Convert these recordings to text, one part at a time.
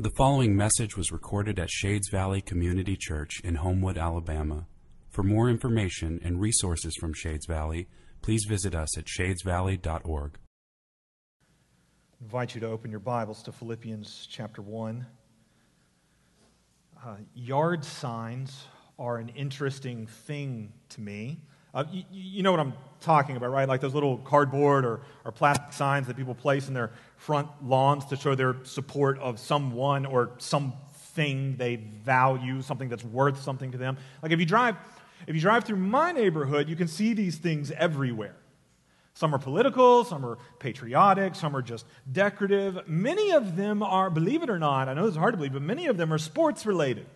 The following message was recorded at Shades Valley Community Church in Homewood, Alabama. For more information and resources from Shades Valley, please visit us at shadesvalley.org. I invite you to open your Bibles to Philippians chapter 1. Uh, yard signs are an interesting thing to me. Uh, you, you, know what I'm talking about, right? Like those little cardboard or, or plastic signs that people place in their front lawns to show their support of someone or something they value, something that's worth something to them. Like if you drive, if you drive through my neighborhood, you can see these things everywhere. Some are political, some are patriotic, some are just decorative. Many of them are, believe it or not, I know it's hard to believe, but many of them are sports related.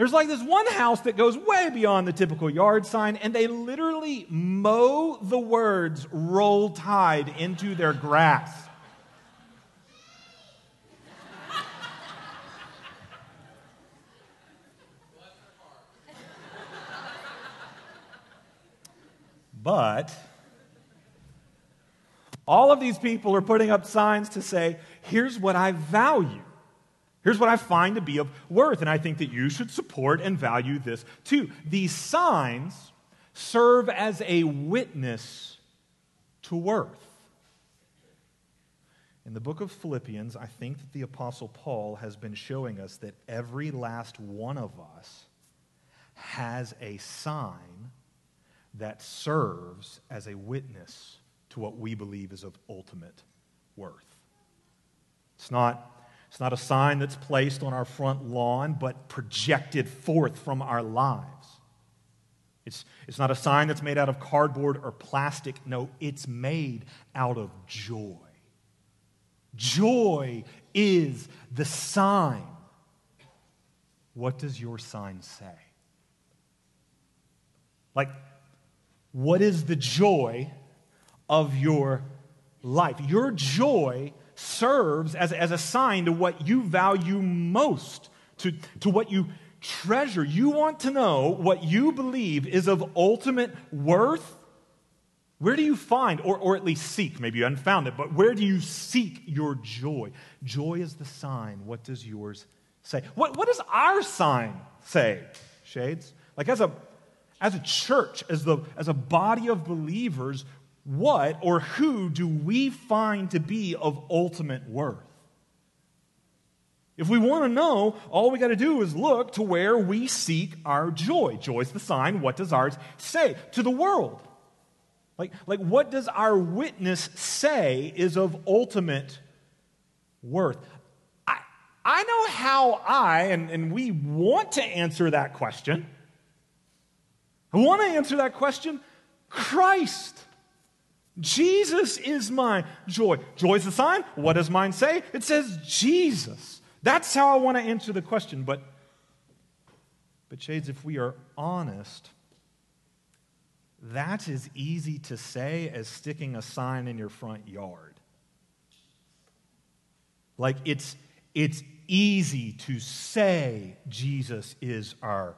There's like this one house that goes way beyond the typical yard sign, and they literally mow the words roll tide into their grass. But all of these people are putting up signs to say, here's what I value. Here's what I find to be of worth, and I think that you should support and value this too. These signs serve as a witness to worth. In the book of Philippians, I think that the Apostle Paul has been showing us that every last one of us has a sign that serves as a witness to what we believe is of ultimate worth. It's not it's not a sign that's placed on our front lawn, but projected forth from our lives. It's, it's not a sign that's made out of cardboard or plastic. No, it's made out of joy. Joy is the sign. What does your sign say? Like, what is the joy of your life? Your joy serves as, as a sign to what you value most, to, to what you treasure. You want to know what you believe is of ultimate worth. Where do you find, or, or at least seek, maybe you haven't found it, but where do you seek your joy? Joy is the sign. What does yours say? What, what does our sign say, Shades? Like as a, as a church, as, the, as a body of believers, what or who do we find to be of ultimate worth? If we want to know, all we got to do is look to where we seek our joy. Joy is the sign. What does ours say to the world? Like, like what does our witness say is of ultimate worth? I, I know how I, and, and we want to answer that question. I want to answer that question Christ. Jesus is my joy. Joy is the sign. What does mine say? It says Jesus. That's how I want to answer the question. But, but Shades, if we are honest, that's as easy to say as sticking a sign in your front yard. Like it's, it's easy to say Jesus is our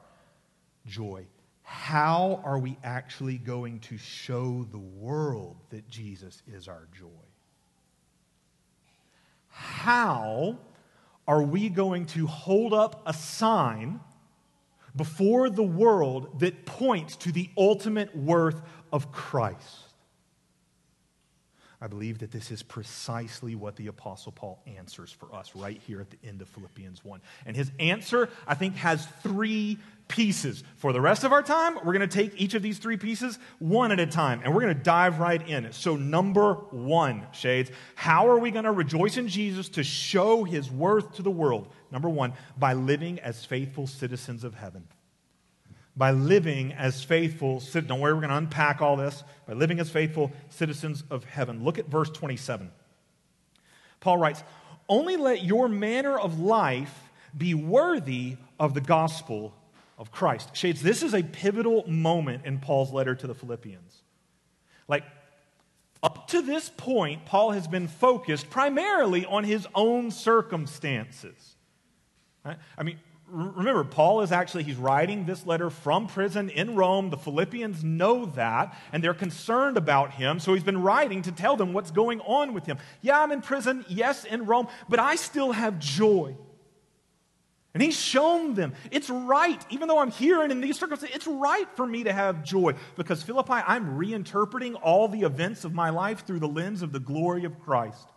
joy how are we actually going to show the world that Jesus is our joy? How are we going to hold up a sign before the world that points to the ultimate worth of Christ? I believe that this is precisely what the Apostle Paul answers for us right here at the end of Philippians 1. And his answer, I think, has three pieces. For the rest of our time, we're going to take each of these three pieces one at a time, and we're going to dive right in. So, number one, Shades, how are we going to rejoice in Jesus to show his worth to the world? Number one, by living as faithful citizens of heaven by living as faithful don't worry we're going to unpack all this by living as faithful citizens of heaven look at verse 27 paul writes only let your manner of life be worthy of the gospel of christ shades this is a pivotal moment in paul's letter to the philippians like up to this point paul has been focused primarily on his own circumstances right? i mean remember, Paul is actually, he's writing this letter from prison in Rome. The Philippians know that, and they're concerned about him. So he's been writing to tell them what's going on with him. Yeah, I'm in prison. Yes, in Rome, but I still have joy. And he's shown them it's right, even though I'm here and in these circumstances, it's right for me to have joy because Philippi, I'm reinterpreting all the events of my life through the lens of the glory of Christ.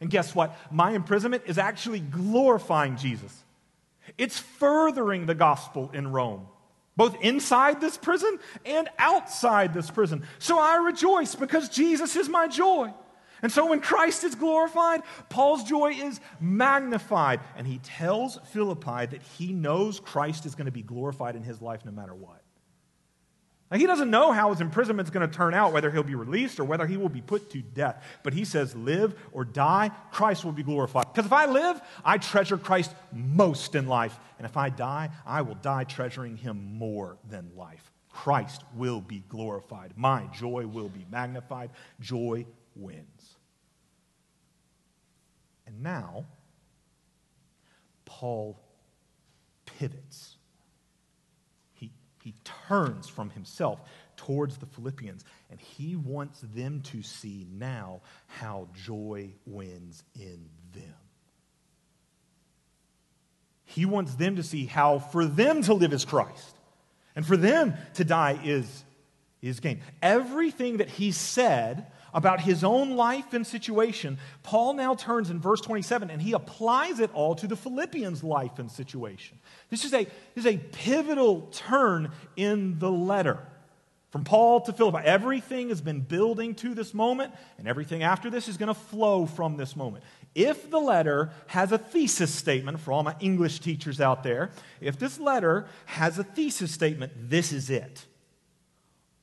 And guess what? My imprisonment is actually glorifying Jesus. It's furthering the gospel in Rome, both inside this prison and outside this prison. So I rejoice because Jesus is my joy. And so when Christ is glorified, Paul's joy is magnified. And he tells Philippi that he knows Christ is going to be glorified in his life no matter what. Now, he doesn't know how his imprisonment is going to turn out, whether he'll be released or whether he will be put to death. But he says, Live or die, Christ will be glorified. Because if I live, I treasure Christ most in life. And if I die, I will die treasuring him more than life. Christ will be glorified. My joy will be magnified. Joy wins. And now, Paul pivots he turns from himself towards the Philippians, and he wants them to see now how joy wins in them. He wants them to see how for them to live is Christ, and for them to die is, is gain. Everything that he said about his own life and situation, Paul now turns in verse 27 and he applies it all to the Philippians' life and situation. This is a, this is a pivotal turn in the letter. From Paul to Philippi, everything has been building to this moment, and everything after this is going to flow from this moment. If the letter has a thesis statement, for all my English teachers out there, if this letter has a thesis statement, this is it.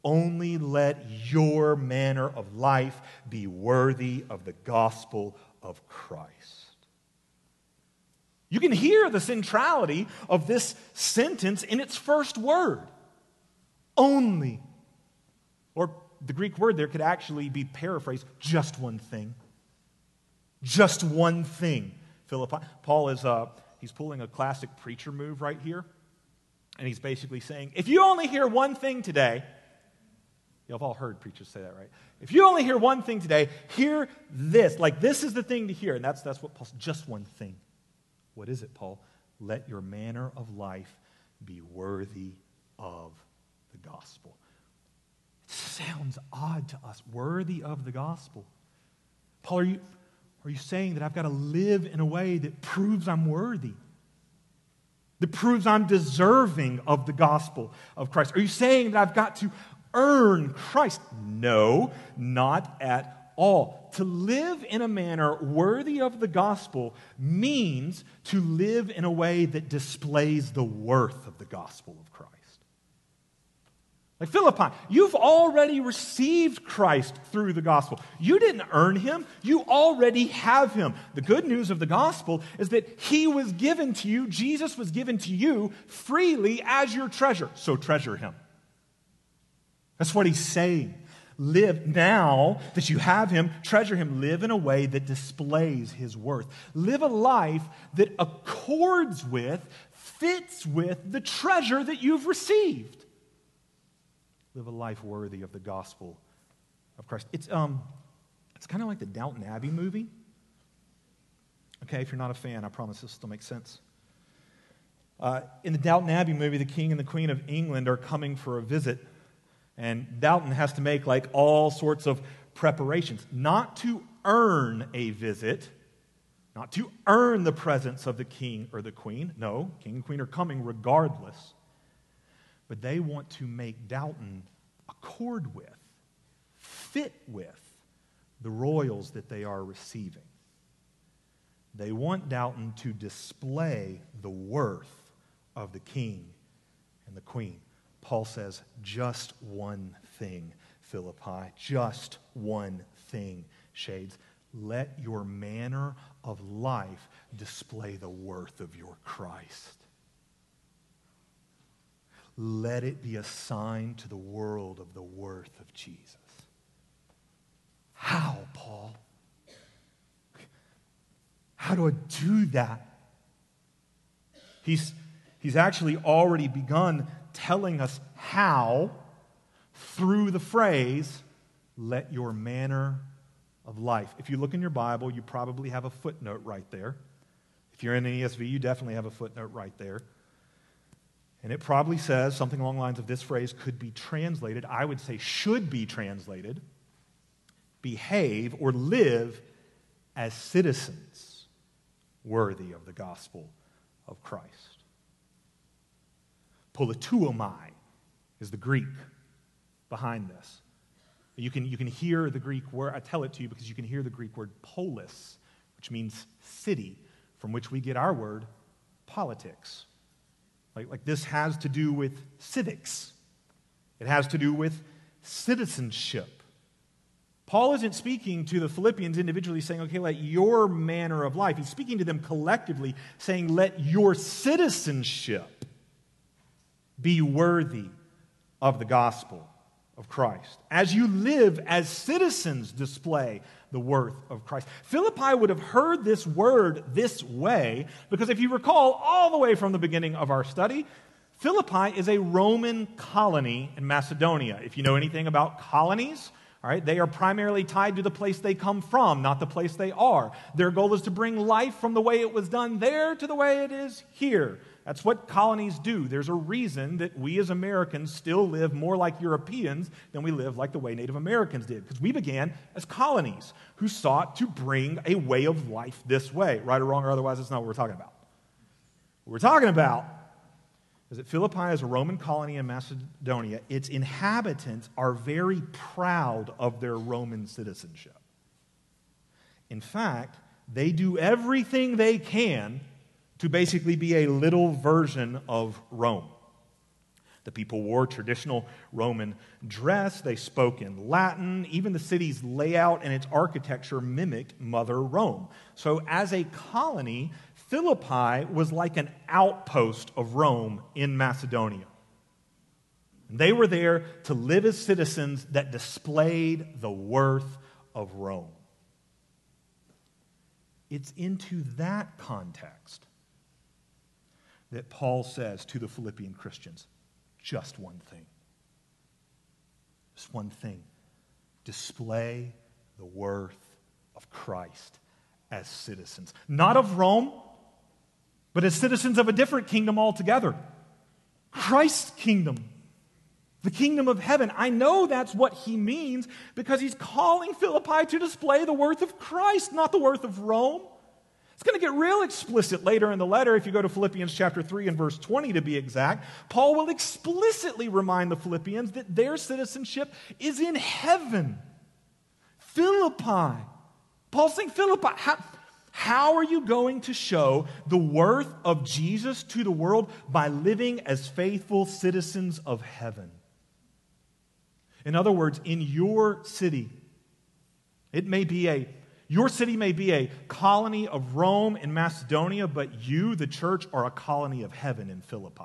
Only let your manner of life be worthy of the gospel of Christ. You can hear the centrality of this sentence in its first word only. Or the Greek word there could actually be paraphrased just one thing. Just one thing. Philippi. Paul is uh, he's pulling a classic preacher move right here. And he's basically saying, if you only hear one thing today, You've all heard preachers say that, right? If you only hear one thing today, hear this. Like, this is the thing to hear. And that's, that's what Paul's just one thing. What is it, Paul? Let your manner of life be worthy of the gospel. It sounds odd to us. Worthy of the gospel. Paul, are you, are you saying that I've got to live in a way that proves I'm worthy? That proves I'm deserving of the gospel of Christ? Are you saying that I've got to earn Christ. No, not at all. To live in a manner worthy of the gospel means to live in a way that displays the worth of the gospel of Christ. Like Philippi, you've already received Christ through the gospel. You didn't earn him, you already have him. The good news of the gospel is that he was given to you, Jesus was given to you freely as your treasure. So treasure him. That's what he's saying. Live now that you have him, treasure him, live in a way that displays his worth. Live a life that accords with, fits with the treasure that you've received. Live a life worthy of the gospel of Christ. It's, um, it's kind of like the Downton Abbey movie. Okay, if you're not a fan, I promise this still makes sense. Uh, in the Downton Abbey movie, the king and the queen of England are coming for a visit and Downton has to make like all sorts of preparations, not to earn a visit, not to earn the presence of the king or the queen. No, king and queen are coming regardless. But they want to make Downton accord with, fit with the royals that they are receiving. They want Downton to display the worth of the king and the queen. Paul says, just one thing, Philippi, just one thing, Shades. Let your manner of life display the worth of your Christ. Let it be a sign to the world of the worth of Jesus. How, Paul? How do I do that? He's He's actually already begun telling us how through the phrase, let your manner of life. If you look in your Bible, you probably have a footnote right there. If you're in an ESV, you definitely have a footnote right there. And it probably says something along the lines of this phrase could be translated, I would say should be translated, behave or live as citizens worthy of the gospel of Christ. Politeuomai is the Greek behind this. You can, you can hear the Greek word, I tell it to you because you can hear the Greek word polis, which means city, from which we get our word politics. Like, like this has to do with civics, it has to do with citizenship. Paul isn't speaking to the Philippians individually saying, okay, let your manner of life. He's speaking to them collectively, saying, let your citizenship be worthy of the gospel of Christ. As you live as citizens, display the worth of Christ. Philippi would have heard this word this way because if you recall all the way from the beginning of our study, Philippi is a Roman colony in Macedonia. If you know anything about colonies, all right, they are primarily tied to the place they come from, not the place they are. Their goal is to bring life from the way it was done there to the way it is here. That's what colonies do. There's a reason that we as Americans still live more like Europeans than we live like the way Native Americans did, because we began as colonies who sought to bring a way of life this way. Right or wrong or otherwise, that's not what we're talking about. What we're talking about is that Philippi is a Roman colony in Macedonia. Its inhabitants are very proud of their Roman citizenship. In fact, they do everything they can to basically be a little version of Rome. The people wore traditional Roman dress. They spoke in Latin. Even the city's layout and its architecture mimicked Mother Rome. So, as a colony, Philippi was like an outpost of Rome in Macedonia. They were there to live as citizens that displayed the worth of Rome. It's into that context that Paul says to the Philippian Christians just one thing. Just one thing. Display the worth of Christ as citizens, not of Rome, but as citizens of a different kingdom altogether Christ's kingdom, the kingdom of heaven. I know that's what he means because he's calling Philippi to display the worth of Christ, not the worth of Rome. It's going to get real explicit later in the letter. If you go to Philippians chapter 3 and verse 20 to be exact, Paul will explicitly remind the Philippians that their citizenship is in heaven. Philippi. Paul's saying, Philippi, how, how are you going to show the worth of Jesus to the world? By living as faithful citizens of heaven. In other words, in your city, it may be a your city may be a colony of Rome in Macedonia, but you, the church, are a colony of heaven in Philippi.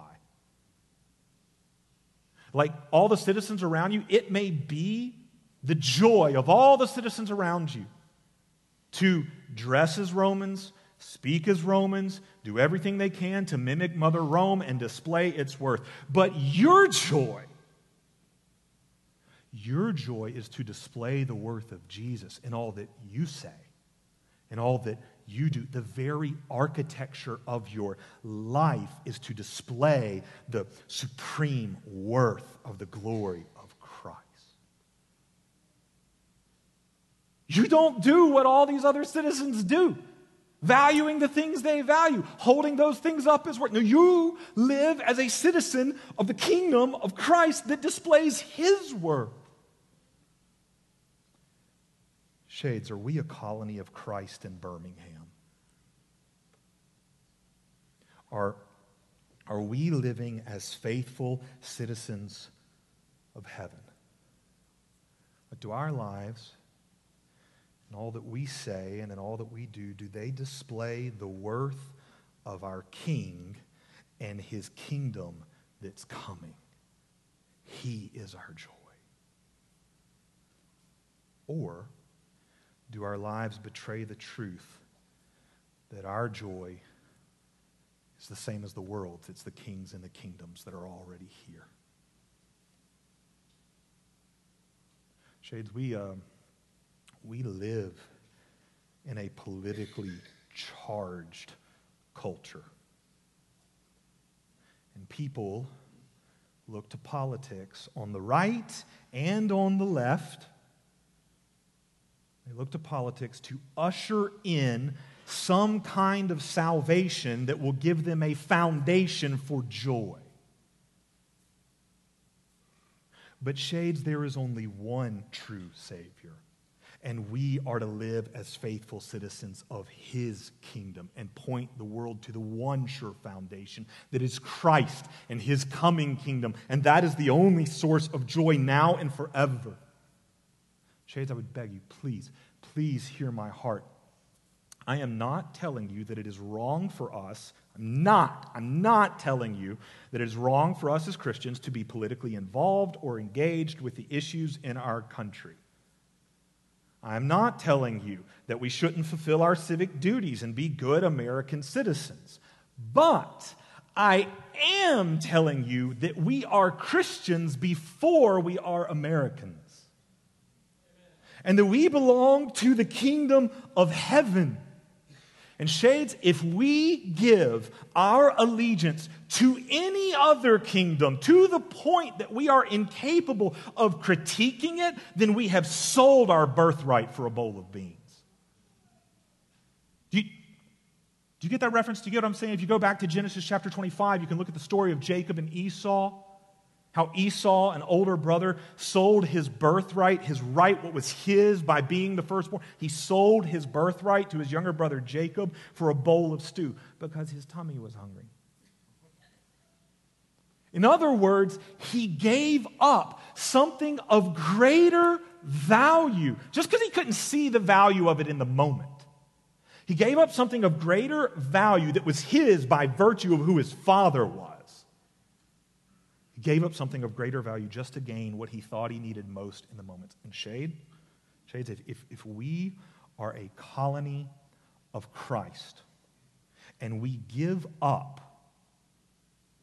Like all the citizens around you, it may be the joy of all the citizens around you to dress as Romans, speak as Romans, do everything they can to mimic Mother Rome and display its worth. But your joy your joy is to display the worth of Jesus in all that you say, in all that you do. The very architecture of your life is to display the supreme worth of the glory of Christ. You don't do what all these other citizens do valuing the things they value, holding those things up as worth. No, you live as a citizen of the kingdom of Christ that displays his worth. Shades, are we a colony of Christ in Birmingham? Are, are we living as faithful citizens of heaven? But do our lives and all that we say and in all that we do, do they display the worth of our King and his kingdom that's coming? He is our joy. Or do our lives betray the truth that our joy is the same as the world's? it's the kings and the kingdoms that are already here. Shades, we, uh, we live in a politically charged culture. And people look to politics on the right and on the left. They look to politics to usher in some kind of salvation that will give them a foundation for joy. But, Shades, there is only one true Savior and we are to live as faithful citizens of his kingdom and point the world to the one sure foundation that is Christ and his coming kingdom. And that is the only source of joy now and forever. Shades, I would beg you, please, please hear my heart. I am not telling you that it is wrong for us. I'm not. I'm not telling you that it is wrong for us as Christians to be politically involved or engaged with the issues in our country. I'm not telling you that we shouldn't fulfill our civic duties and be good American citizens. But I am telling you that we are Christians before we are Americans. And that we belong to the kingdom of heaven. And, Shades, if we give our allegiance to any other kingdom to the point that we are incapable of critiquing it, then we have sold our birthright for a bowl of beans. Do you, do you get that reference? Do you get what I'm saying? If you go back to Genesis chapter 25, you can look at the story of Jacob and Esau. How Esau, an older brother, sold his birthright, his right, what was his by being the firstborn. He sold his birthright to his younger brother Jacob for a bowl of stew because his tummy was hungry. In other words, he gave up something of greater value just because he couldn't see the value of it in the moment. He gave up something of greater value that was his by virtue of who his father was. Gave up something of greater value just to gain what he thought he needed most in the moment. And Shade, Shades, if, if, if we are a colony of Christ and we give up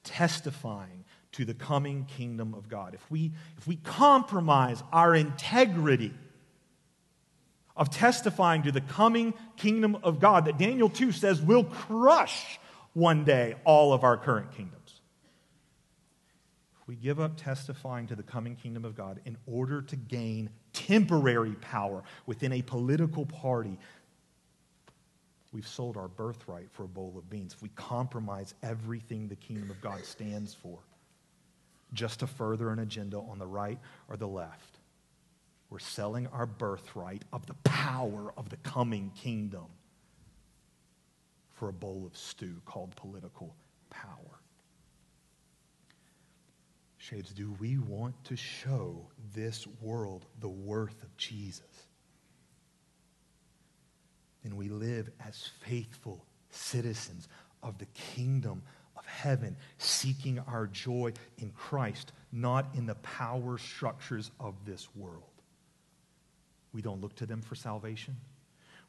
testifying to the coming kingdom of God, if we, if we compromise our integrity of testifying to the coming kingdom of God that Daniel 2 says will crush one day all of our current kingdoms we give up testifying to the coming kingdom of God in order to gain temporary power within a political party, we've sold our birthright for a bowl of beans. If we compromise everything the kingdom of God stands for just to further an agenda on the right or the left, we're selling our birthright of the power of the coming kingdom for a bowl of stew called political power. Shades, do we want to show this world the worth of Jesus? Then we live as faithful citizens of the kingdom of heaven, seeking our joy in Christ, not in the power structures of this world. We don't look to them for salvation.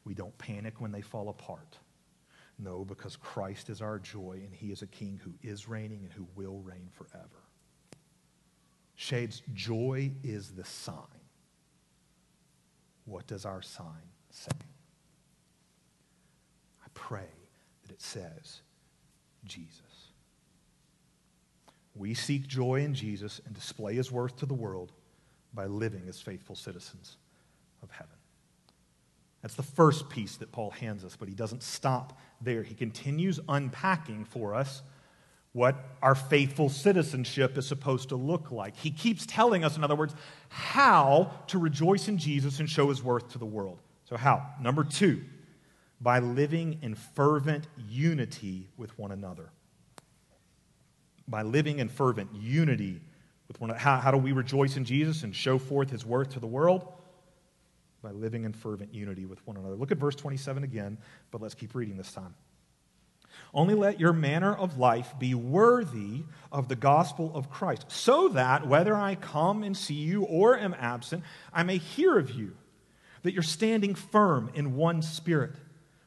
We don't panic when they fall apart. No, because Christ is our joy and he is a king who is reigning and who will reign forever. Shades, joy is the sign. What does our sign say? I pray that it says Jesus. We seek joy in Jesus and display his worth to the world by living as faithful citizens of heaven. That's the first piece that Paul hands us, but he doesn't stop there. He continues unpacking for us what our faithful citizenship is supposed to look like. He keeps telling us, in other words, how to rejoice in Jesus and show his worth to the world. So, how? Number two, by living in fervent unity with one another. By living in fervent unity with one another. How, how do we rejoice in Jesus and show forth his worth to the world? By living in fervent unity with one another. Look at verse 27 again, but let's keep reading this time. Only let your manner of life be worthy of the gospel of Christ, so that whether I come and see you or am absent, I may hear of you, that you're standing firm in one spirit,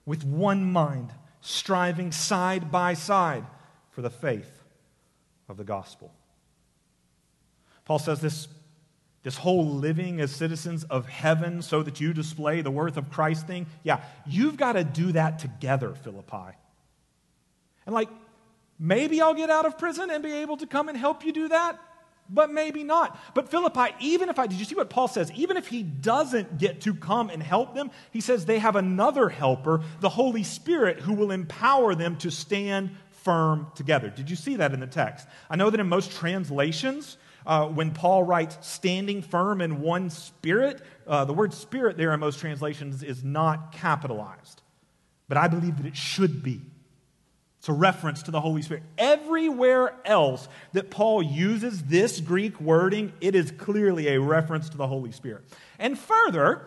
with one mind, striving side by side for the faith of the gospel. Paul says this, this whole living as citizens of heaven so that you display the worth of Christ thing. Yeah, you've got to do that together, Philippi. And like, maybe I'll get out of prison and be able to come and help you do that but maybe not. But Philippi, even if I, did you see what Paul says? Even if he doesn't get to come and help them, he says they have another helper, the Holy Spirit, who will empower them to stand firm together. Did you see that in the text? I know that in most translations, uh, when Paul writes standing firm in one spirit, uh, the word spirit there in most translations is not capitalized. But I believe that it should be. It's a reference to the Holy Spirit. Everywhere else that Paul uses this Greek wording, it is clearly a reference to the Holy Spirit. And further,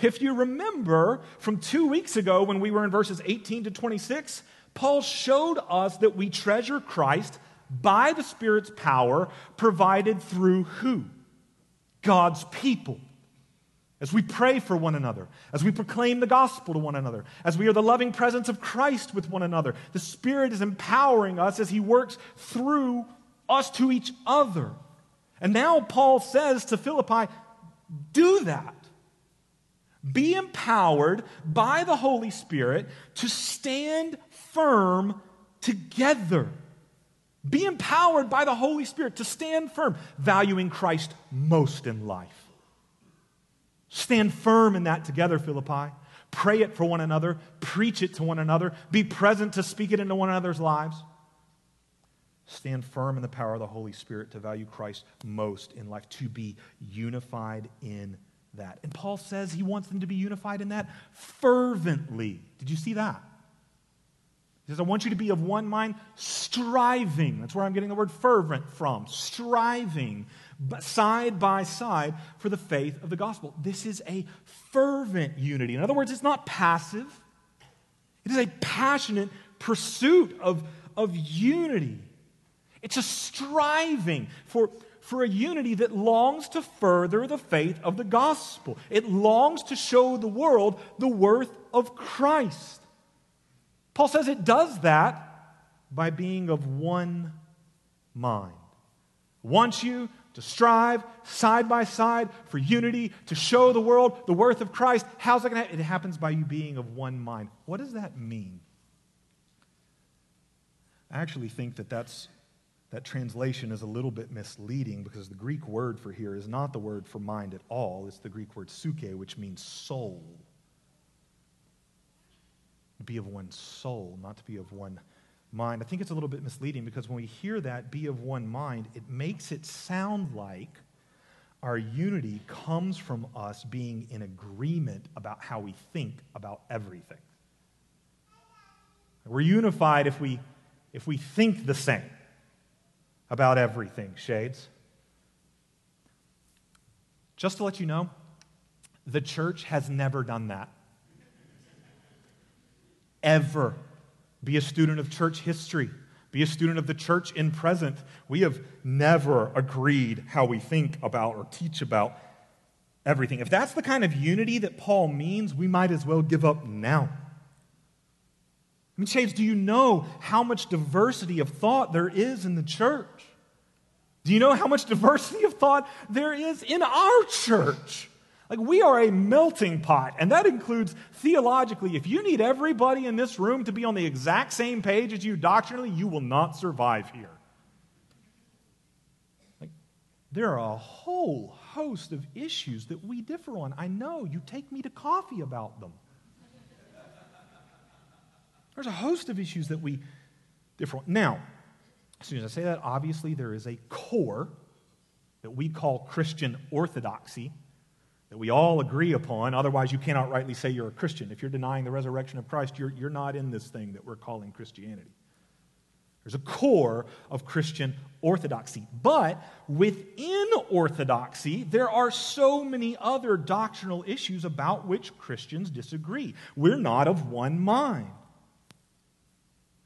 if you remember from two weeks ago when we were in verses 18 to 26, Paul showed us that we treasure Christ by the Spirit's power provided through who? God's people as we pray for one another, as we proclaim the gospel to one another, as we are the loving presence of Christ with one another. The Spirit is empowering us as He works through us to each other. And now Paul says to Philippi, do that. Be empowered by the Holy Spirit to stand firm together. Be empowered by the Holy Spirit to stand firm, valuing Christ most in life. Stand firm in that together, Philippi. Pray it for one another, preach it to one another, be present to speak it into one another's lives. Stand firm in the power of the Holy Spirit to value Christ most in life, to be unified in that. And Paul says he wants them to be unified in that fervently. Did you see that? He says, I want you to be of one mind, striving. That's where I'm getting the word fervent from. Striving side by side for the faith of the gospel. This is a fervent unity. In other words, it's not passive, it is a passionate pursuit of, of unity. It's a striving for, for a unity that longs to further the faith of the gospel. It longs to show the world the worth of Christ. Paul says it does that by being of one mind. Wants you to strive side by side for unity, to show the world the worth of Christ. How's that going to happen? It happens by you being of one mind. What does that mean? I actually think that that's, that translation is a little bit misleading because the Greek word for here is not the word for mind at all. It's the Greek word psuche, which means soul. To be of one soul, not to be of one mind. I think it's a little bit misleading because when we hear that, be of one mind, it makes it sound like our unity comes from us being in agreement about how we think about everything. We're unified if we, if we think the same about everything, shades. Just to let you know, the church has never done that. Ever. Be a student of church history. Be a student of the church in present. We have never agreed how we think about or teach about everything. If that's the kind of unity that Paul means, we might as well give up now. I mean, Shades, do you know how much diversity of thought there is in the church? Do you know how much diversity of thought there is in our church? Like, we are a melting pot, and that includes theologically. If you need everybody in this room to be on the exact same page as you doctrinally, you will not survive here. Like, there are a whole host of issues that we differ on. I know you take me to coffee about them. There's a host of issues that we differ on. Now, as soon as I say that, obviously there is a core that we call Christian orthodoxy that we all agree upon. Otherwise, you cannot rightly say you're a Christian. If you're denying the resurrection of Christ, you're, you're not in this thing that we're calling Christianity. There's a core of Christian orthodoxy. But within orthodoxy, there are so many other doctrinal issues about which Christians disagree. We're not of one mind.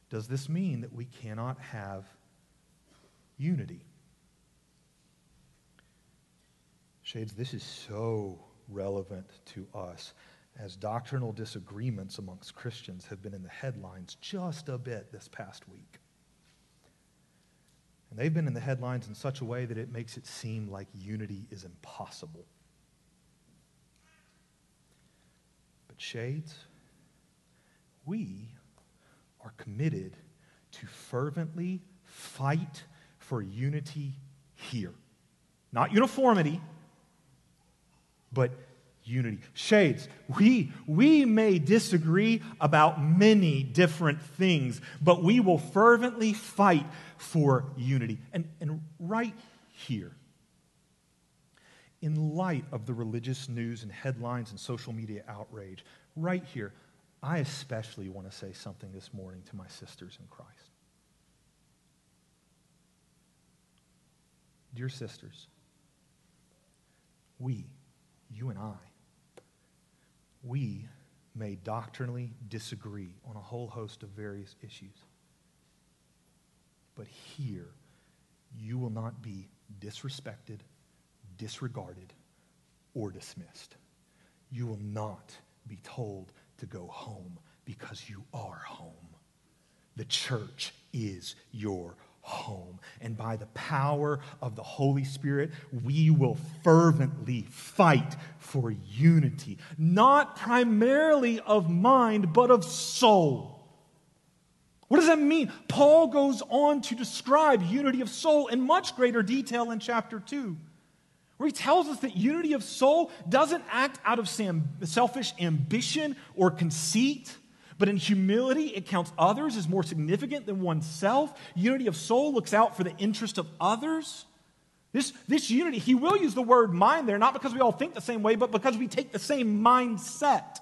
Does this mean that we cannot have unity? Shades, this is so relevant to us as doctrinal disagreements amongst Christians have been in the headlines just a bit this past week. And they've been in the headlines in such a way that it makes it seem like unity is impossible. But, Shades, we are committed to fervently fight for unity here. Not uniformity, but unity. Shades, we, we may disagree about many different things, but we will fervently fight for unity. And, and right here, in light of the religious news and headlines and social media outrage, right here, I especially want to say something this morning to my sisters in Christ. Dear sisters, we, you and I, we may doctrinally disagree on a whole host of various issues. But here, you will not be disrespected, disregarded, or dismissed. You will not be told to go home because you are home. The church is your home. And by the power of the Holy Spirit, we will fervently fight for unity, not primarily of mind, but of soul. What does that mean? Paul goes on to describe unity of soul in much greater detail in chapter 2, where he tells us that unity of soul doesn't act out of selfish ambition or conceit but in humility, it counts others as more significant than oneself. Unity of soul looks out for the interest of others. This, this unity, he will use the word mind there, not because we all think the same way, but because we take the same mindset.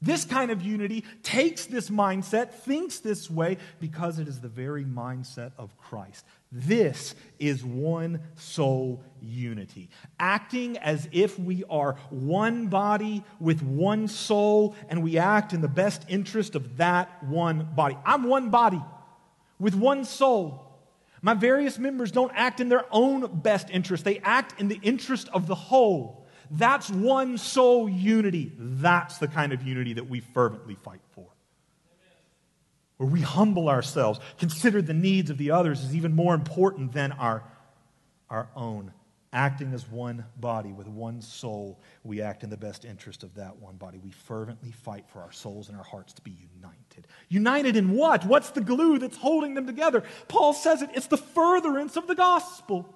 This kind of unity takes this mindset, thinks this way, because it is the very mindset of Christ. This is one soul unity, acting as if we are one body with one soul, and we act in the best interest of that one body. I'm one body with one soul. My various members don't act in their own best interest, they act in the interest of the whole. That's one soul unity. That's the kind of unity that we fervently fight for. Where we humble ourselves, consider the needs of the others is even more important than our, our own. Acting as one body with one soul, we act in the best interest of that one body. We fervently fight for our souls and our hearts to be united. United in what? What's the glue that's holding them together? Paul says it it's the furtherance of the gospel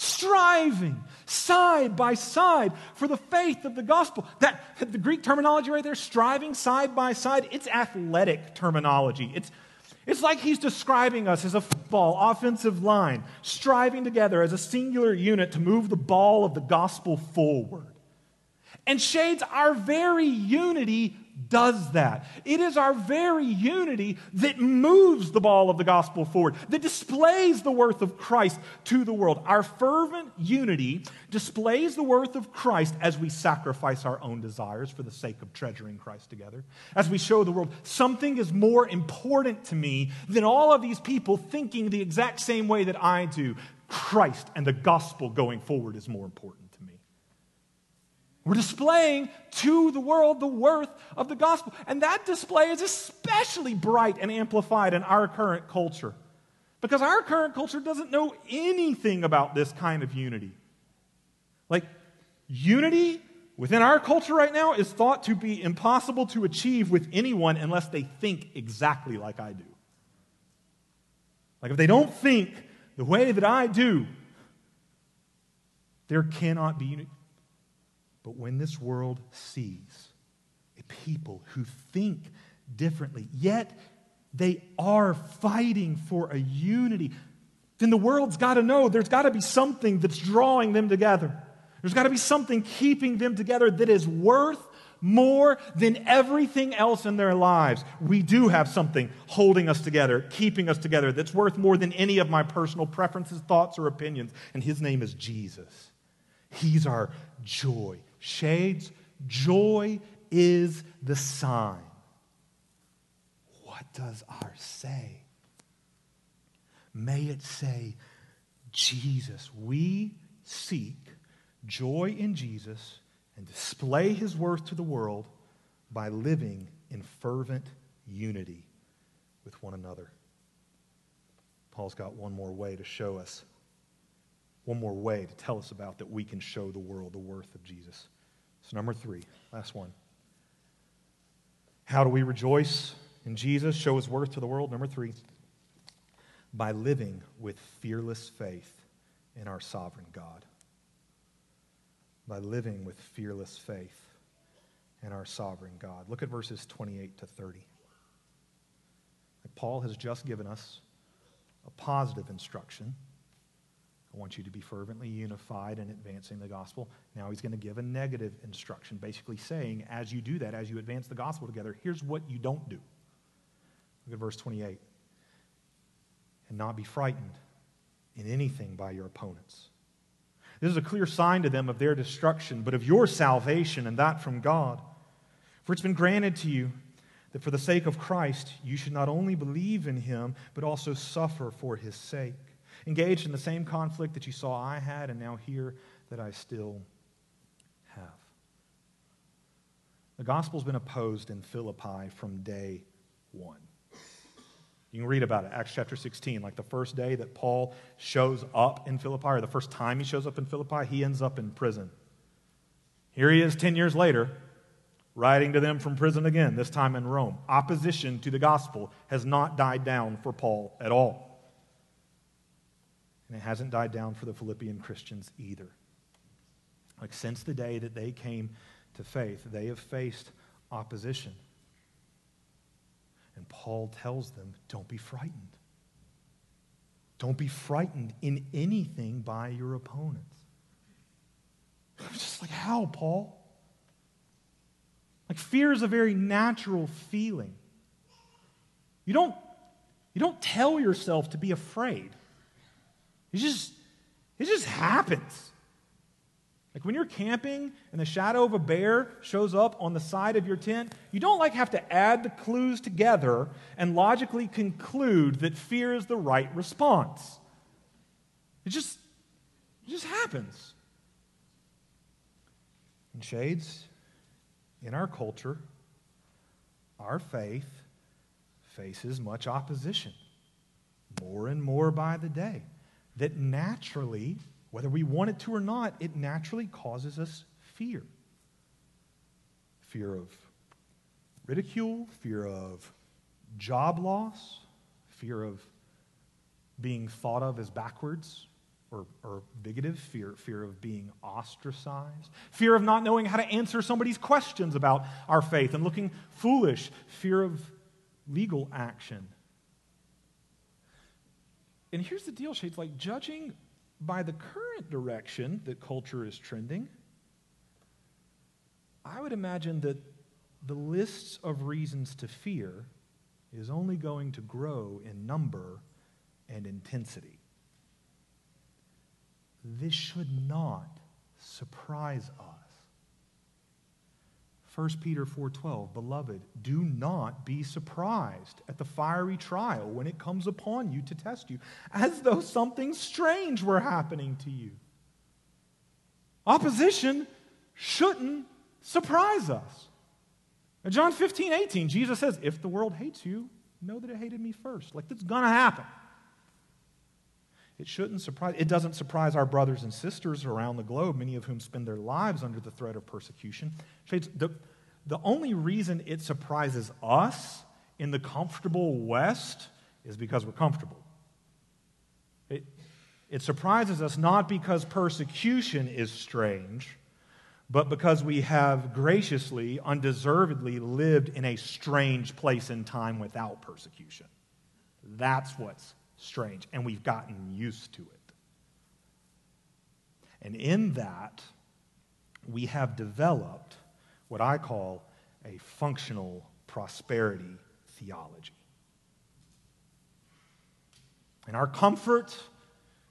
striving side by side for the faith of the gospel. That the Greek terminology right there, striving side by side, it's athletic terminology. It's it's like he's describing us as a football offensive line, striving together as a singular unit to move the ball of the gospel forward. And shades, our very unity does that. It is our very unity that moves the ball of the gospel forward, that displays the worth of Christ to the world. Our fervent unity displays the worth of Christ as we sacrifice our own desires for the sake of treasuring Christ together. As we show the world something is more important to me than all of these people thinking the exact same way that I do. Christ and the gospel going forward is more important. We're displaying to the world the worth of the gospel. And that display is especially bright and amplified in our current culture. Because our current culture doesn't know anything about this kind of unity. Like, unity within our culture right now is thought to be impossible to achieve with anyone unless they think exactly like I do. Like, if they don't think the way that I do, there cannot be unity. But when this world sees a people who think differently, yet they are fighting for a unity, then the world's got to know there's got to be something that's drawing them together. There's got to be something keeping them together that is worth more than everything else in their lives. We do have something holding us together, keeping us together, that's worth more than any of my personal preferences, thoughts, or opinions. And his name is Jesus. He's our joy. Shades, joy is the sign. What does our say? May it say, Jesus. We seek joy in Jesus and display his worth to the world by living in fervent unity with one another. Paul's got one more way to show us, one more way to tell us about that we can show the world the worth of Jesus. So, number three, last one. How do we rejoice in Jesus, show his worth to the world? Number three, by living with fearless faith in our sovereign God. By living with fearless faith in our sovereign God. Look at verses 28 to 30. Paul has just given us a positive instruction. I want you to be fervently unified in advancing the gospel. Now he's going to give a negative instruction, basically saying, as you do that, as you advance the gospel together, here's what you don't do. Look at verse 28. And not be frightened in anything by your opponents. This is a clear sign to them of their destruction, but of your salvation, and that from God. For it's been granted to you that for the sake of Christ, you should not only believe in him, but also suffer for his sake. Engaged in the same conflict that you saw I had, and now hear that I still have. The gospel's been opposed in Philippi from day one. You can read about it, Acts chapter 16. Like the first day that Paul shows up in Philippi, or the first time he shows up in Philippi, he ends up in prison. Here he is 10 years later, writing to them from prison again, this time in Rome. Opposition to the gospel has not died down for Paul at all. And it hasn't died down for the Philippian Christians either. Like since the day that they came to faith, they have faced opposition. And Paul tells them, don't be frightened. Don't be frightened in anything by your opponents. I'm just like, how, Paul? Like fear is a very natural feeling. You don't, you don't tell yourself to be afraid. It just, it just happens. Like when you're camping and the shadow of a bear shows up on the side of your tent, you don't like have to add the clues together and logically conclude that fear is the right response. It just, it just happens. In shades, in our culture, our faith faces much opposition, more and more by the day, that naturally, whether we want it to or not, it naturally causes us fear. Fear of ridicule, fear of job loss, fear of being thought of as backwards, or, or bigoted, fear, fear of being ostracized, fear of not knowing how to answer somebody's questions about our faith and looking foolish, fear of legal action. And here's the deal, Shades like judging by the current direction that culture is trending, I would imagine that the lists of reasons to fear is only going to grow in number and intensity this should not surprise us. 1 Peter 4:12 Beloved, do not be surprised at the fiery trial when it comes upon you to test you, as though something strange were happening to you. Opposition shouldn't surprise us. In John 15, 18, Jesus says, If the world hates you, know that it hated me first. Like, that's going to happen. It shouldn't surprise, it doesn't surprise our brothers and sisters around the globe, many of whom spend their lives under the threat of persecution. The, the only reason it surprises us in the comfortable West is because we're comfortable. It, it surprises us not because persecution is strange, but because we have graciously, undeservedly lived in a strange place and time without persecution. That's what's strange, and we've gotten used to it. And in that, we have developed what I call a functional prosperity theology. In our comfort,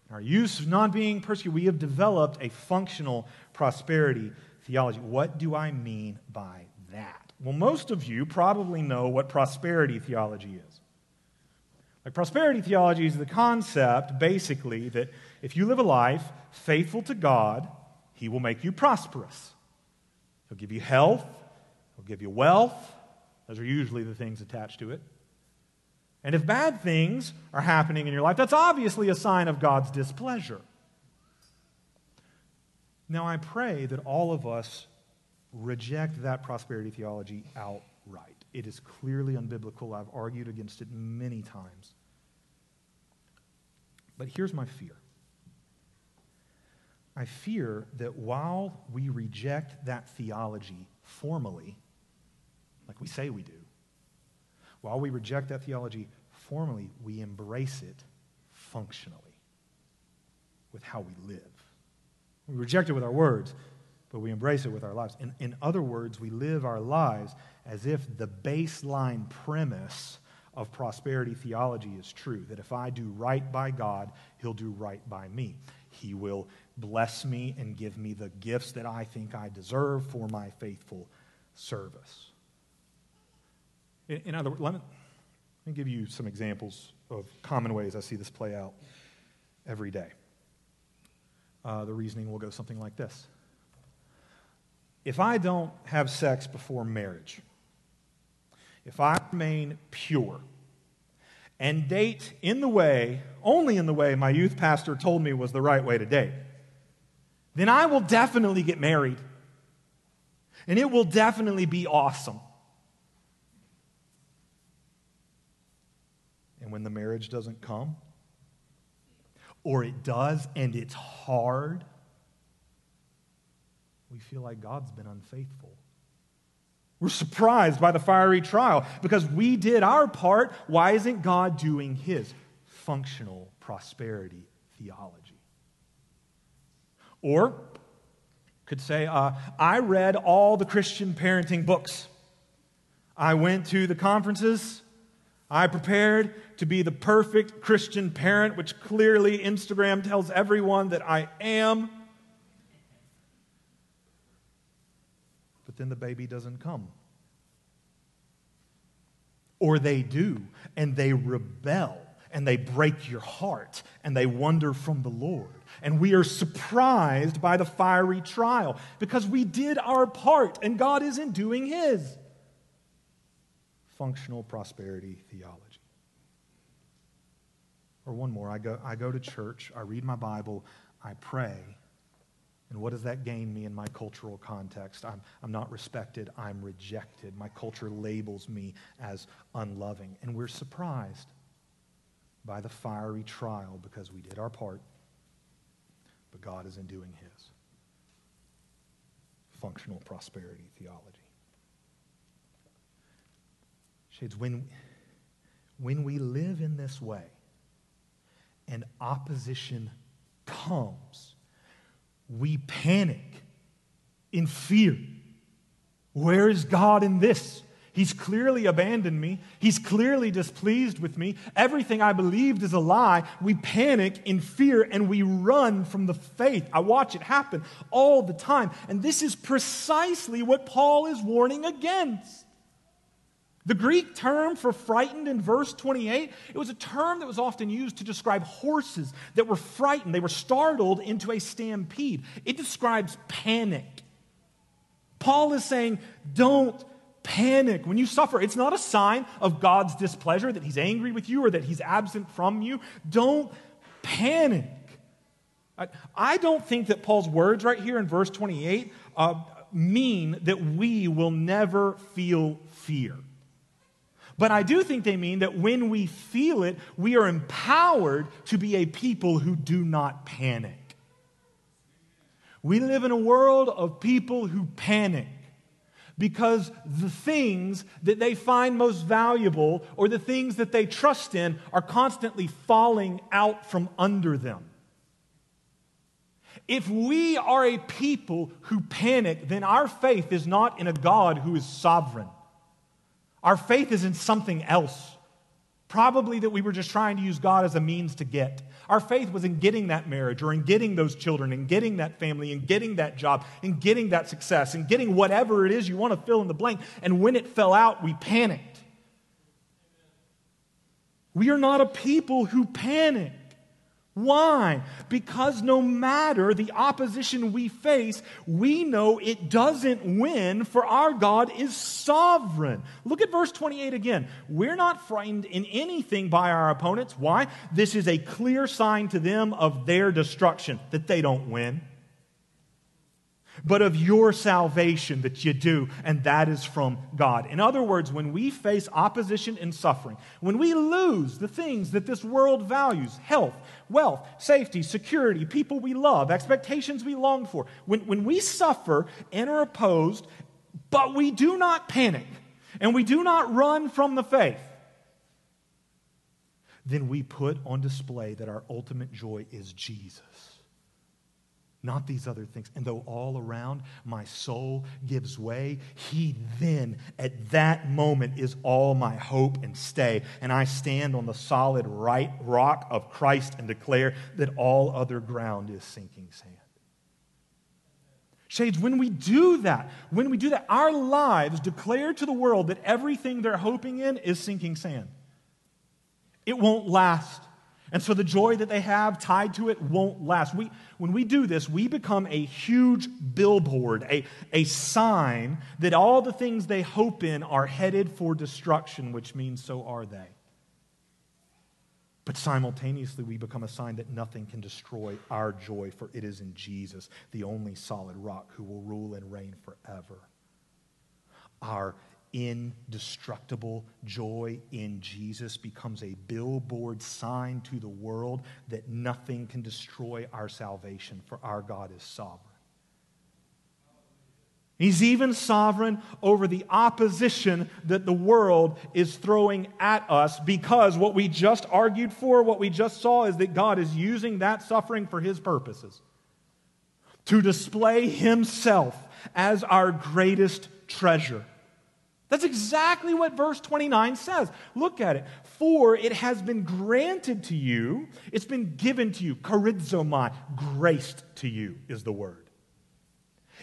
in our use of not being persecuted, we have developed a functional prosperity theology. What do I mean by that? Well, most of you probably know what prosperity theology is. Like prosperity theology is the concept, basically, that if you live a life faithful to God, He will make you prosperous. He'll give you health, He'll give you wealth. Those are usually the things attached to it. And if bad things are happening in your life, that's obviously a sign of God's displeasure. Now, I pray that all of us reject that prosperity theology outright. It is clearly unbiblical. I've argued against it many times. But here's my fear I fear that while we reject that theology formally, like we say we do, while we reject that theology formally, we embrace it functionally with how we live. We reject it with our words, but we embrace it with our lives. In, in other words, we live our lives as if the baseline premise of prosperity theology is true that if I do right by God, He'll do right by me. He will bless me and give me the gifts that I think I deserve for my faithful service. In, in other words, let me, let me give you some examples of common ways I see this play out every day. Uh, the reasoning will go something like this If I don't have sex before marriage, if I remain pure and date in the way, only in the way my youth pastor told me was the right way to date, then I will definitely get married. And it will definitely be awesome. And when the marriage doesn't come, or it does and it's hard, we feel like God's been unfaithful. We're surprised by the fiery trial because we did our part. Why isn't God doing his? Functional prosperity theology. Or could say, uh, I read all the Christian parenting books. I went to the conferences. I prepared to be the perfect Christian parent, which clearly Instagram tells everyone that I am. Then the baby doesn't come. Or they do, and they rebel, and they break your heart, and they wander from the Lord. And we are surprised by the fiery trial because we did our part, and God isn't doing His. Functional prosperity theology. Or one more I go, I go to church, I read my Bible, I pray. And what does that gain me in my cultural context? I'm, I'm not respected, I'm rejected. My culture labels me as unloving. And we're surprised by the fiery trial because we did our part, but God isn't doing his. Functional prosperity theology. Shades, when, when we live in this way, and opposition comes, we panic in fear. Where is God in this? He's clearly abandoned me. He's clearly displeased with me. Everything I believed is a lie. We panic in fear and we run from the faith. I watch it happen all the time. And this is precisely what Paul is warning against. The Greek term for frightened in verse 28, it was a term that was often used to describe horses that were frightened. They were startled into a stampede. It describes panic. Paul is saying, don't panic when you suffer. It's not a sign of God's displeasure that he's angry with you or that he's absent from you. Don't panic. I don't think that Paul's words right here in verse 28 uh, mean that we will never feel fear. But I do think they mean that when we feel it, we are empowered to be a people who do not panic. We live in a world of people who panic because the things that they find most valuable or the things that they trust in are constantly falling out from under them. If we are a people who panic, then our faith is not in a God who is sovereign. Our faith is in something else. Probably that we were just trying to use God as a means to get. Our faith was in getting that marriage or in getting those children and getting that family and getting that job and getting that success and getting whatever it is you want to fill in the blank. And when it fell out, we panicked. We are not a people who panic. Why? Because no matter the opposition we face, we know it doesn't win, for our God is sovereign. Look at verse 28 again. We're not frightened in anything by our opponents. Why? This is a clear sign to them of their destruction, that they don't win but of your salvation that you do, and that is from God. In other words, when we face opposition and suffering, when we lose the things that this world values health, wealth, safety, security, people we love, expectations we long for when, when we suffer and are opposed, but we do not panic and we do not run from the faith, then we put on display that our ultimate joy is Jesus not these other things. And though all around my soul gives way, He then, at that moment, is all my hope and stay. And I stand on the solid right rock of Christ and declare that all other ground is sinking sand. Shades, when we do that, when we do that, our lives declare to the world that everything they're hoping in is sinking sand. It won't last. And so the joy that they have tied to it won't last. We, when we do this, we become a huge billboard, a, a sign that all the things they hope in are headed for destruction, which means so are they. But simultaneously, we become a sign that nothing can destroy our joy, for it is in Jesus, the only solid rock, who will rule and reign forever. Our indestructible joy in Jesus becomes a billboard sign to the world that nothing can destroy our salvation, for our God is sovereign. He's even sovereign over the opposition that the world is throwing at us because what we just argued for, what we just saw, is that God is using that suffering for his purposes to display himself as our greatest treasure. That's exactly what verse 29 says. Look at it. For it has been granted to you, it's been given to you, charizomai, graced to you is the word.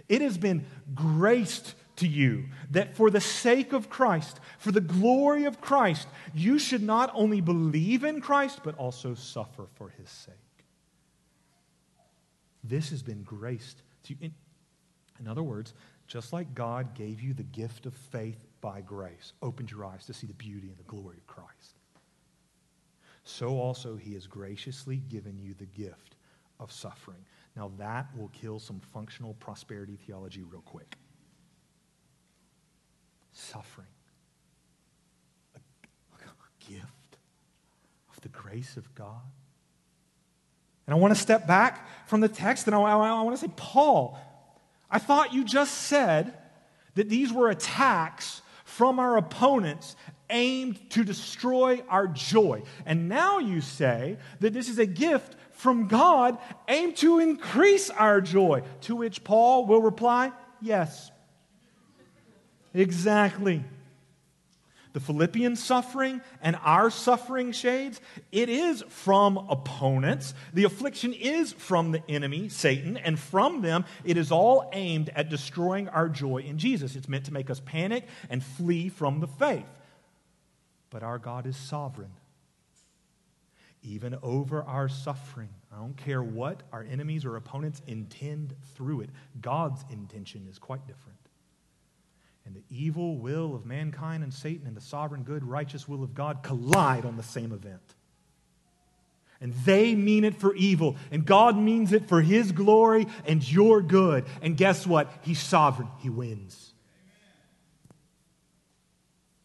It has been graced to you that for the sake of Christ, for the glory of Christ, you should not only believe in Christ, but also suffer for his sake. This has been graced to you. In, in other words, just like God gave you the gift of faith by grace, opened your eyes to see the beauty and the glory of Christ. So also he has graciously given you the gift of suffering. Now that will kill some functional prosperity theology real quick. Suffering. A, a gift of the grace of God. And I want to step back from the text and I, I, I want to say, Paul, I thought you just said that these were attacks from our opponents aimed to destroy our joy. And now you say that this is a gift from God aimed to increase our joy. To which Paul will reply, Yes. Exactly the Philippian suffering and our suffering shades, it is from opponents. The affliction is from the enemy, Satan, and from them it is all aimed at destroying our joy in Jesus. It's meant to make us panic and flee from the faith. But our God is sovereign. Even over our suffering, I don't care what our enemies or opponents intend through it, God's intention is quite different and the evil will of mankind and Satan and the sovereign, good, righteous will of God collide on the same event. And they mean it for evil, and God means it for His glory and your good. And guess what? He's sovereign, He wins.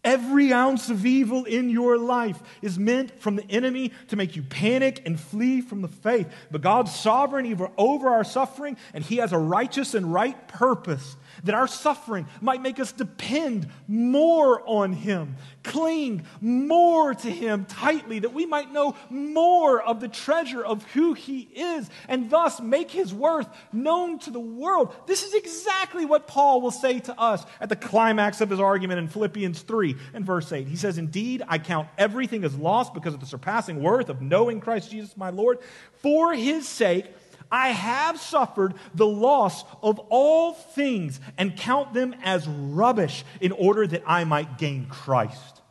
Every ounce of evil in your life is meant from the enemy to make you panic and flee from the faith. But God's sovereign over our suffering, and He has a righteous and right purpose that our suffering might make us depend more on Him, cling more to Him tightly, that we might know more of the treasure of who He is, and thus make His worth known to the world. This is exactly what Paul will say to us at the climax of his argument in Philippians 3 and verse 8. He says, Indeed, I count everything as lost because of the surpassing worth of knowing Christ Jesus my Lord. For His sake, I have suffered the loss of all things and count them as rubbish in order that I might gain Christ.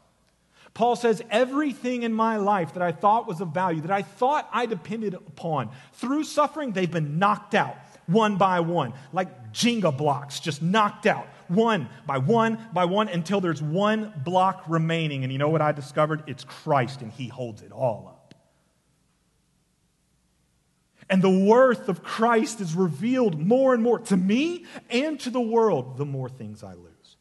Paul says, Everything in my life that I thought was of value, that I thought I depended upon, through suffering, they've been knocked out one by one, like Jenga blocks, just knocked out one by one by one until there's one block remaining. And you know what I discovered? It's Christ, and He holds it all up. And the worth of Christ is revealed more and more to me and to the world the more things I lose.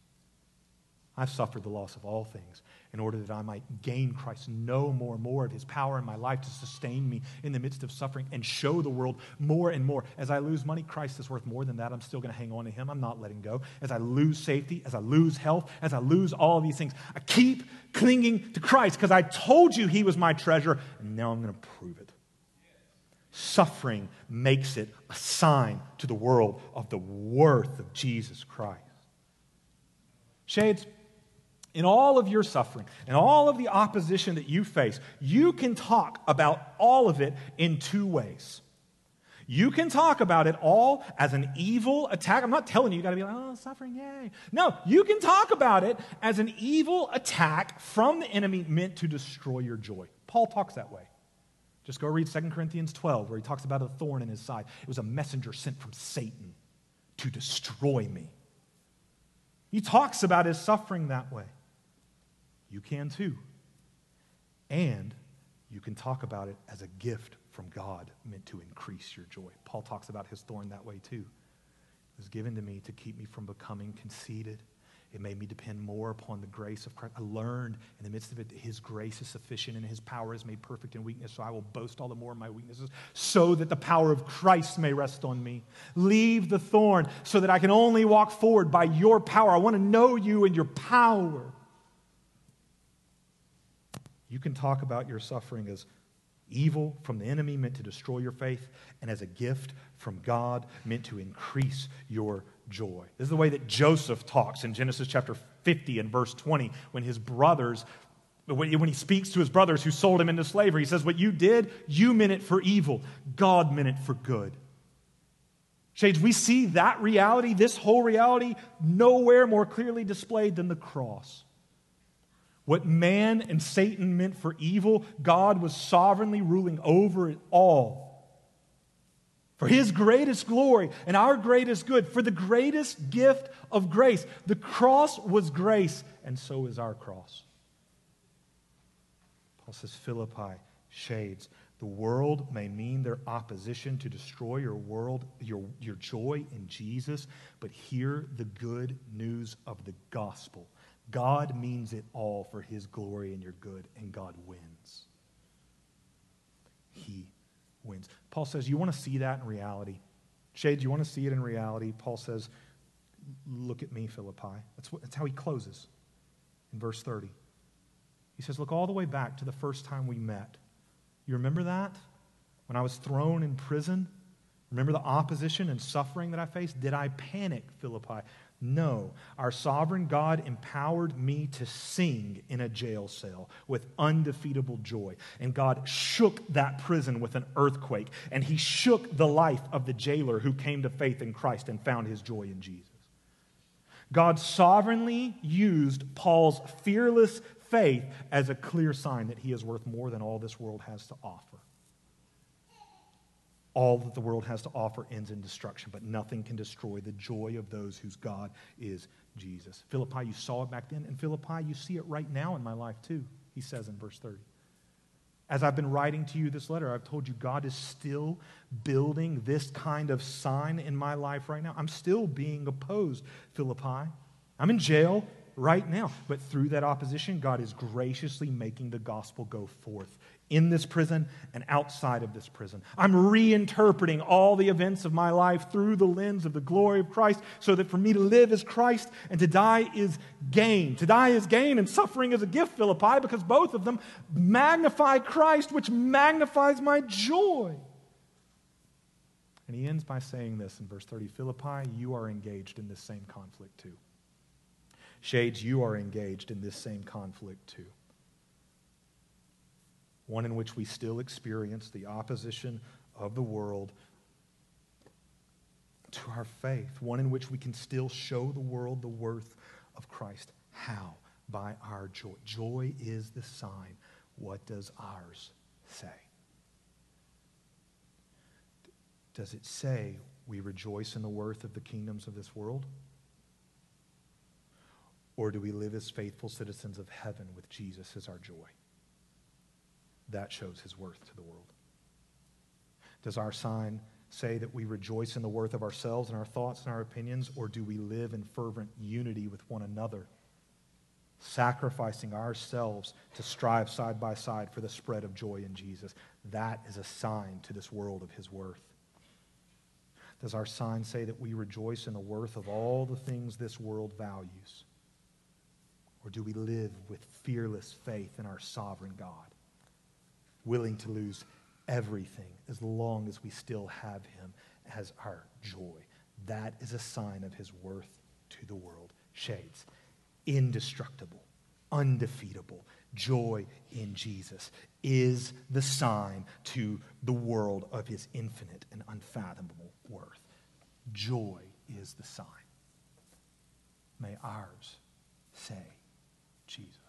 I've suffered the loss of all things in order that I might gain Christ, know more and more of his power in my life to sustain me in the midst of suffering and show the world more and more. As I lose money, Christ is worth more than that. I'm still going to hang on to him. I'm not letting go. As I lose safety, as I lose health, as I lose all these things, I keep clinging to Christ because I told you he was my treasure, and now I'm going to prove it. Suffering makes it a sign to the world of the worth of Jesus Christ. Shades, in all of your suffering and all of the opposition that you face, you can talk about all of it in two ways. You can talk about it all as an evil attack. I'm not telling you you got to be like, oh, suffering, yay. No, you can talk about it as an evil attack from the enemy meant to destroy your joy. Paul talks that way. Just go read 2 Corinthians 12, where he talks about a thorn in his side. It was a messenger sent from Satan to destroy me. He talks about his suffering that way. You can too. And you can talk about it as a gift from God meant to increase your joy. Paul talks about his thorn that way too. It was given to me to keep me from becoming conceited it made me depend more upon the grace of Christ. I learned in the midst of it that His grace is sufficient and His power is made perfect in weakness. So I will boast all the more in my weaknesses so that the power of Christ may rest on me. Leave the thorn so that I can only walk forward by your power. I want to know you and your power. You can talk about your suffering as evil from the enemy meant to destroy your faith and as a gift from God meant to increase your joy. This is the way that Joseph talks in Genesis chapter 50 and verse 20 when his brothers, when he speaks to his brothers who sold him into slavery. He says, What you did, you meant it for evil, God meant it for good. Shades, we see that reality, this whole reality, nowhere more clearly displayed than the cross. What man and Satan meant for evil, God was sovereignly ruling over it all for his greatest glory and our greatest good, for the greatest gift of grace. The cross was grace, and so is our cross. Paul says, Philippi, shades. The world may mean their opposition to destroy your world, your, your joy in Jesus, but hear the good news of the gospel. God means it all for his glory and your good, and God wins. He wins. Paul says, You want to see that in reality? Shades, you want to see it in reality? Paul says, Look at me, Philippi. That's, what, that's how he closes in verse 30. He says, Look all the way back to the first time we met. You remember that? When I was thrown in prison? Remember the opposition and suffering that I faced? Did I panic, Philippi? No, our sovereign God empowered me to sing in a jail cell with undefeatable joy. And God shook that prison with an earthquake, and He shook the life of the jailer who came to faith in Christ and found his joy in Jesus. God sovereignly used Paul's fearless faith as a clear sign that he is worth more than all this world has to offer all that the world has to offer ends in destruction, but nothing can destroy the joy of those whose God is Jesus. Philippi, you saw it back then, and Philippi, you see it right now in my life too, he says in verse 30. As I've been writing to you this letter, I've told you God is still building this kind of sign in my life right now. I'm still being opposed, Philippi. I'm in jail right now. But through that opposition, God is graciously making the gospel go forth in this prison and outside of this prison. I'm reinterpreting all the events of my life through the lens of the glory of Christ so that for me to live is Christ and to die is gain. To die is gain and suffering is a gift, Philippi, because both of them magnify Christ, which magnifies my joy. And he ends by saying this in verse 30 Philippi, you are engaged in this same conflict too. Shades, you are engaged in this same conflict too one in which we still experience the opposition of the world to our faith, one in which we can still show the world the worth of Christ. How? by our joy. Joy is the sign. What does ours say? Does it say we rejoice in the worth of the kingdoms of this world? Or do we live as faithful citizens of heaven with Jesus as our joy? That shows his worth to the world. Does our sign say that we rejoice in the worth of ourselves and our thoughts and our opinions, or do we live in fervent unity with one another, sacrificing ourselves to strive side by side for the spread of joy in Jesus? That is a sign to this world of his worth. Does our sign say that we rejoice in the worth of all the things this world values? Or do we live with fearless faith in our sovereign God, willing to lose everything as long as we still have him as our joy. That is a sign of his worth to the world. Shades. Indestructible, undefeatable joy in Jesus is the sign to the world of his infinite and unfathomable worth. Joy is the sign. May ours say Jesus.